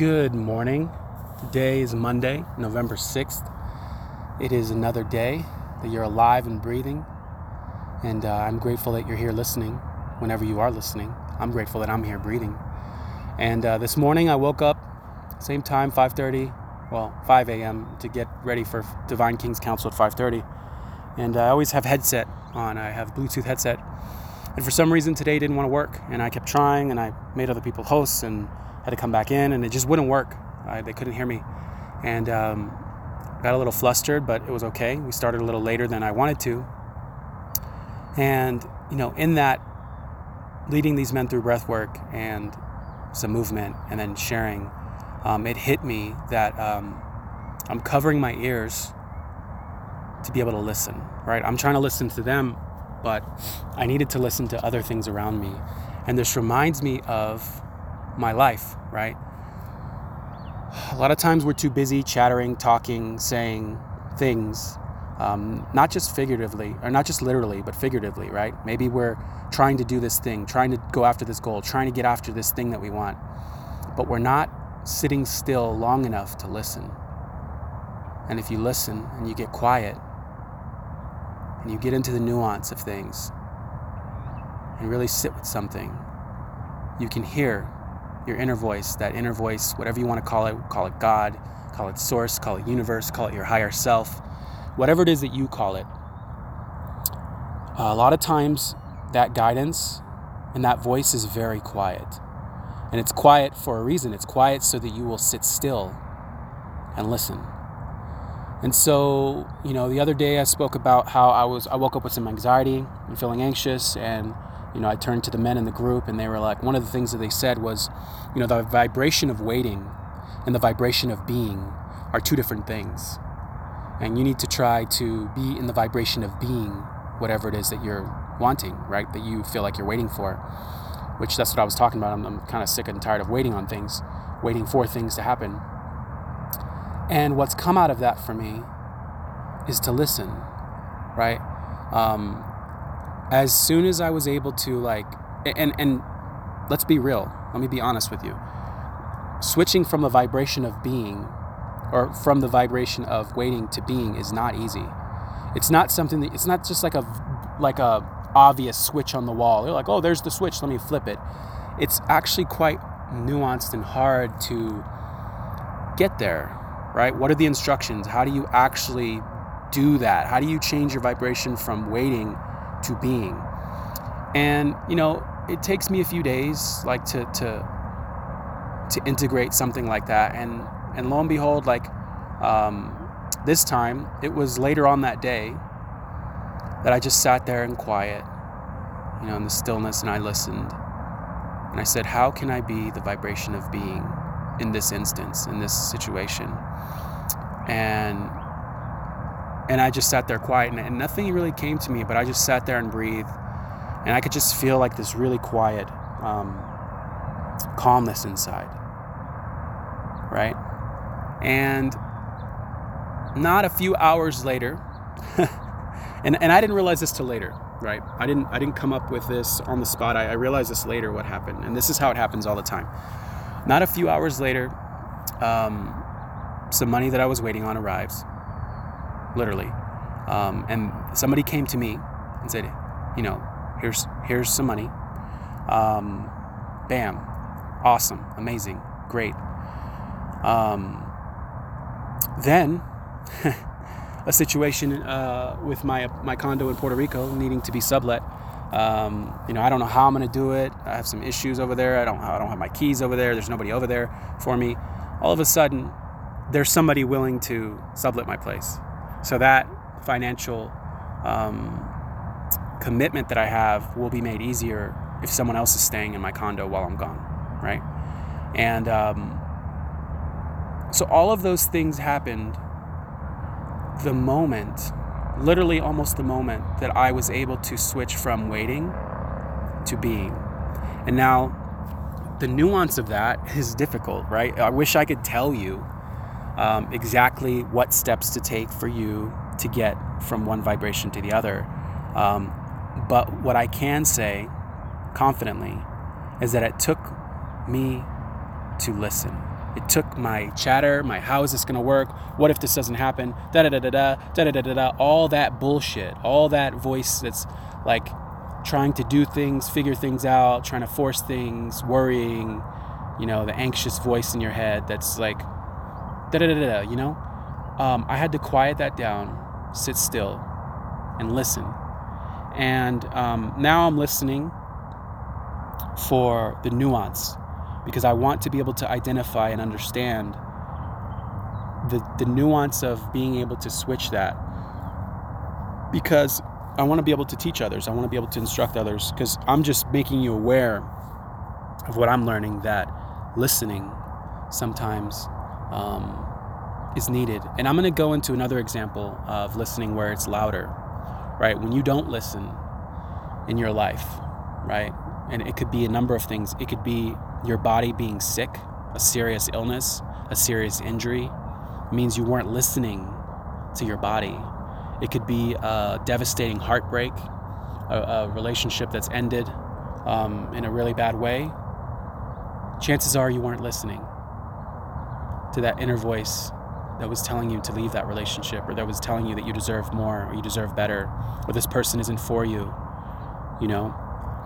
Good morning. Today is Monday, November 6th. It is another day that you're alive and breathing. And uh, I'm grateful that you're here listening whenever you are listening. I'm grateful that I'm here breathing. And uh, this morning I woke up, same time, 5.30, well, 5 a.m. to get ready for Divine King's Council at 5.30. And I always have headset on. I have Bluetooth headset. And for some reason today didn't want to work. And I kept trying and I made other people hosts and had to come back in and it just wouldn't work. They couldn't hear me. And um, got a little flustered, but it was okay. We started a little later than I wanted to. And, you know, in that, leading these men through breath work and some movement and then sharing, um, it hit me that um, I'm covering my ears to be able to listen, right? I'm trying to listen to them, but I needed to listen to other things around me. And this reminds me of my life, right? A lot of times we're too busy chattering, talking, saying things, um, not just figuratively, or not just literally, but figuratively, right? Maybe we're trying to do this thing, trying to go after this goal, trying to get after this thing that we want, but we're not sitting still long enough to listen. And if you listen and you get quiet and you get into the nuance of things and really sit with something, you can hear your inner voice, that inner voice, whatever you want to call it, call it God, call it source, call it universe, call it your higher self, whatever it is that you call it. A lot of times, that guidance and that voice is very quiet. And it's quiet for a reason. It's quiet so that you will sit still and listen. And so, you know, the other day I spoke about how I was I woke up with some anxiety and feeling anxious and you know, I turned to the men in the group and they were like, one of the things that they said was, you know, the vibration of waiting and the vibration of being are two different things. And you need to try to be in the vibration of being whatever it is that you're wanting, right? That you feel like you're waiting for, which that's what I was talking about. I'm, I'm kind of sick and tired of waiting on things, waiting for things to happen. And what's come out of that for me is to listen, right? Um, as soon as I was able to like and and let's be real. Let me be honest with you. Switching from a vibration of being or from the vibration of waiting to being is not easy. It's not something that it's not just like a like a obvious switch on the wall. You're like, "Oh, there's the switch, let me flip it." It's actually quite nuanced and hard to get there, right? What are the instructions? How do you actually do that? How do you change your vibration from waiting to being. And you know, it takes me a few days, like to to to integrate something like that. And and lo and behold, like um, this time, it was later on that day that I just sat there in quiet, you know, in the stillness, and I listened. And I said, How can I be the vibration of being in this instance, in this situation? And and I just sat there quiet and, and nothing really came to me, but I just sat there and breathed. And I could just feel like this really quiet um, calmness inside. Right? And not a few hours later, and, and I didn't realize this till later, right? I didn't I didn't come up with this on the spot. I, I realized this later what happened, and this is how it happens all the time. Not a few hours later, um, some money that I was waiting on arrives, literally. Um, and somebody came to me and said, you know, here's here's some money. Um, bam, awesome, amazing, great. Um, then a situation uh, with my my condo in Puerto Rico needing to be sublet. Um, you know, I don't know how I'm to do it. I have some issues over there. I don't I don't have my keys over there. There's nobody over there for me. All of a sudden, there's somebody willing to sublet my place. So that financial um, commitment that I have will be made easier if someone else is staying in my condo while I'm gone, right? And um, so all of those things happened the moment, literally almost the moment that I was able to switch from waiting to being. And now the nuance of that is difficult, right? I wish I could tell you um, exactly what steps to take for you to get from one vibration to the other. Um, but what I can say confidently is that it took me to listen. It took my chatter, my how is this gonna work? What if this doesn't happen? Da da da da da da da da da da. All that bullshit, all that voice that's like trying to do things, figure things out, trying to force things, worrying, you know, the anxious voice in your head that's like da da da da you know? Um, I had to quiet that down, sit still, and listen. And um, now I'm listening for the nuance because I want to be able to identify and understand the, the nuance of being able to switch that because I want to be able to teach others. I want to be able to instruct others because I'm just making you aware of what I'm learning that listening sometimes um, is needed. And I'm going to go into another example of listening where it's louder, right? When you don't listen in your life, right? And it could be a number of things. It could be your body being sick, a serious illness, a serious injury, it means you weren't listening to your body. It could be a devastating heartbreak, a, a relationship that's ended um, in a really bad way. Chances are you weren't listening to that inner voice that was telling you to leave that relationship or that was telling you that you deserve more or you deserve better or this person isn't for you, you know?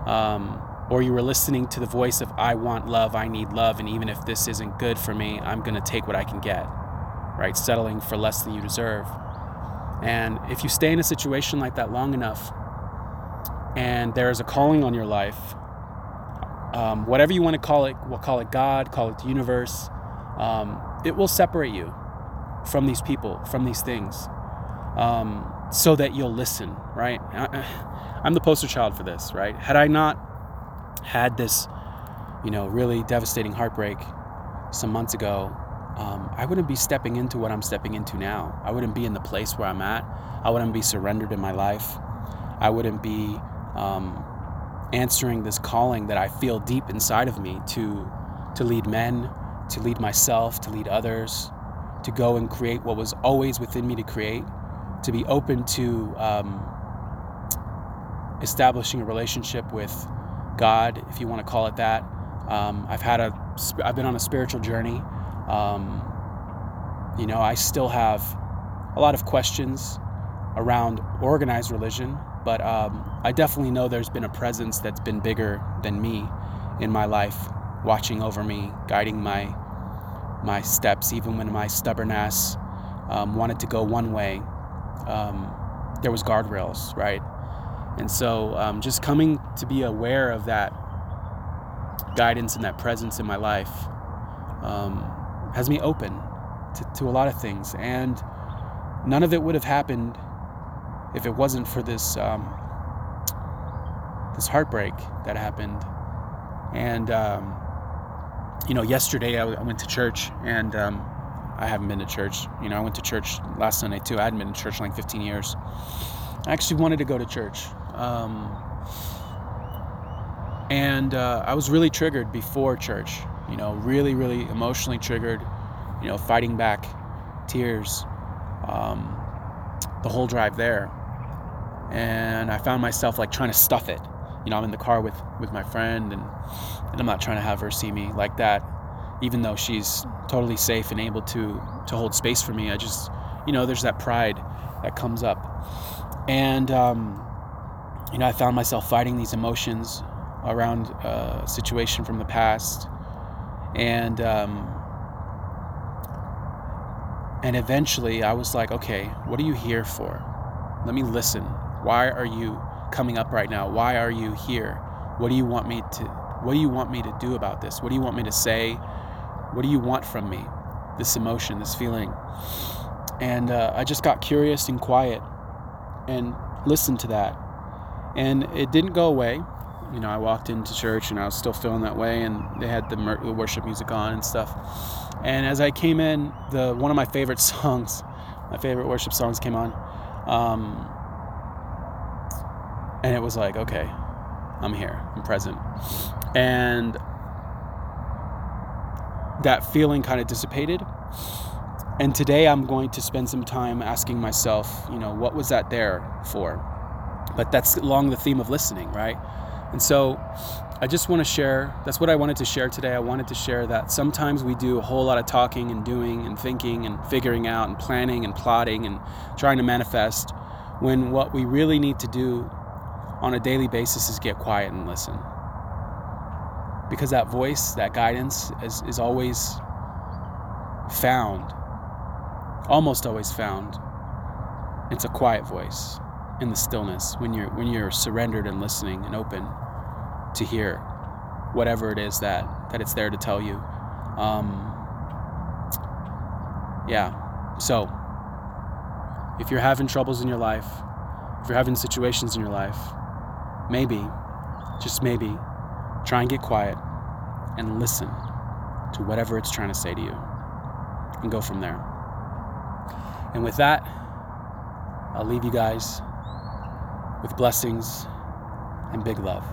Um, or you were listening to the voice of, I want love, I need love, and even if this isn't good for me, I'm to take what I can get, right? Settling for less than you deserve. And if you stay in a situation like that long enough, and there is a calling on your life, um, whatever you want to call it, we'll call it God, call it the universe, um, it will separate you from these people, from these things, um, so that you'll listen, right? I, I'm the poster child for this, right? Had I not had this, you know, really devastating heartbreak some months ago, um, I wouldn't be stepping into what I'm stepping into now. I wouldn't be in the place where I'm at. I wouldn't be surrendered in my life. I wouldn't be um, answering this calling that I feel deep inside of me to to lead men, to lead myself, to lead others, to go and create what was always within me to create, to be open to um, establishing a relationship with God, if you want to call it that. Um, I've had a, I've been on a spiritual journey. Um, you know, I still have a lot of questions around organized religion, but um, I definitely know there's been a presence that's been bigger than me in my life, watching over me, guiding my my steps, even when my stubborn ass um, wanted to go one way. Um, there was guardrails, right? And so um, just coming to be aware of that guidance and that presence in my life um, has me open to, to a lot of things. And none of it would have happened if it wasn't for this um, this heartbreak that happened. And um, you know, yesterday I, w- I went to church, and um, I haven't been to church. You know, I went to church last Sunday too. I hadn't been to church in like 15 years. I actually wanted to go to church. Um, and uh, I was really triggered before church, you know, really, really emotionally triggered, you know, fighting back tears um, the whole drive there. And I found myself like trying to stuff it. You know, I'm in the car with, with my friend, and, and I'm not trying to have her see me like that, even though she's totally safe and able to, to hold space for me. I just, you know, there's that pride that comes up. And, um, you know, I found myself fighting these emotions around a situation from the past, and um, and eventually I was like, okay, what are you here for? Let me listen. Why are you coming up right now? Why are you here? What do you want me to? What do you want me to do about this? What do you want me to say? What do you want from me? This emotion, this feeling, and uh, I just got curious and quiet, and listened to that and it didn't go away. You know, I walked into church and I was still feeling that way, and they had the, worship music on and stuff. And as I came in, the one of my favorite songs, my favorite worship songs came on, um, and it was like, okay, I'm here, I'm present, and that feeling kind of dissipated. And today I'm going to spend some time asking myself, you know, what was that there for? But that's along the theme of listening, right? And so I just want to share that's what I wanted to share today. I wanted to share that sometimes we do a whole lot of talking and doing and thinking and figuring out and planning and plotting and trying to manifest when what we really need to do on a daily basis is get quiet and listen. Because that voice, that guidance is, is always found, almost always found. It's a quiet voice in the stillness when you're when you're surrendered and listening and open to hear whatever it is that that it's there to tell you. Um, yeah. So if you're having troubles in your life, if you're having situations in your life, maybe, just maybe, try and get quiet and listen to whatever it's trying to say to you and go from there. And with that, I'll leave you guys with blessings and big love.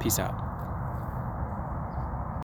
Peace out.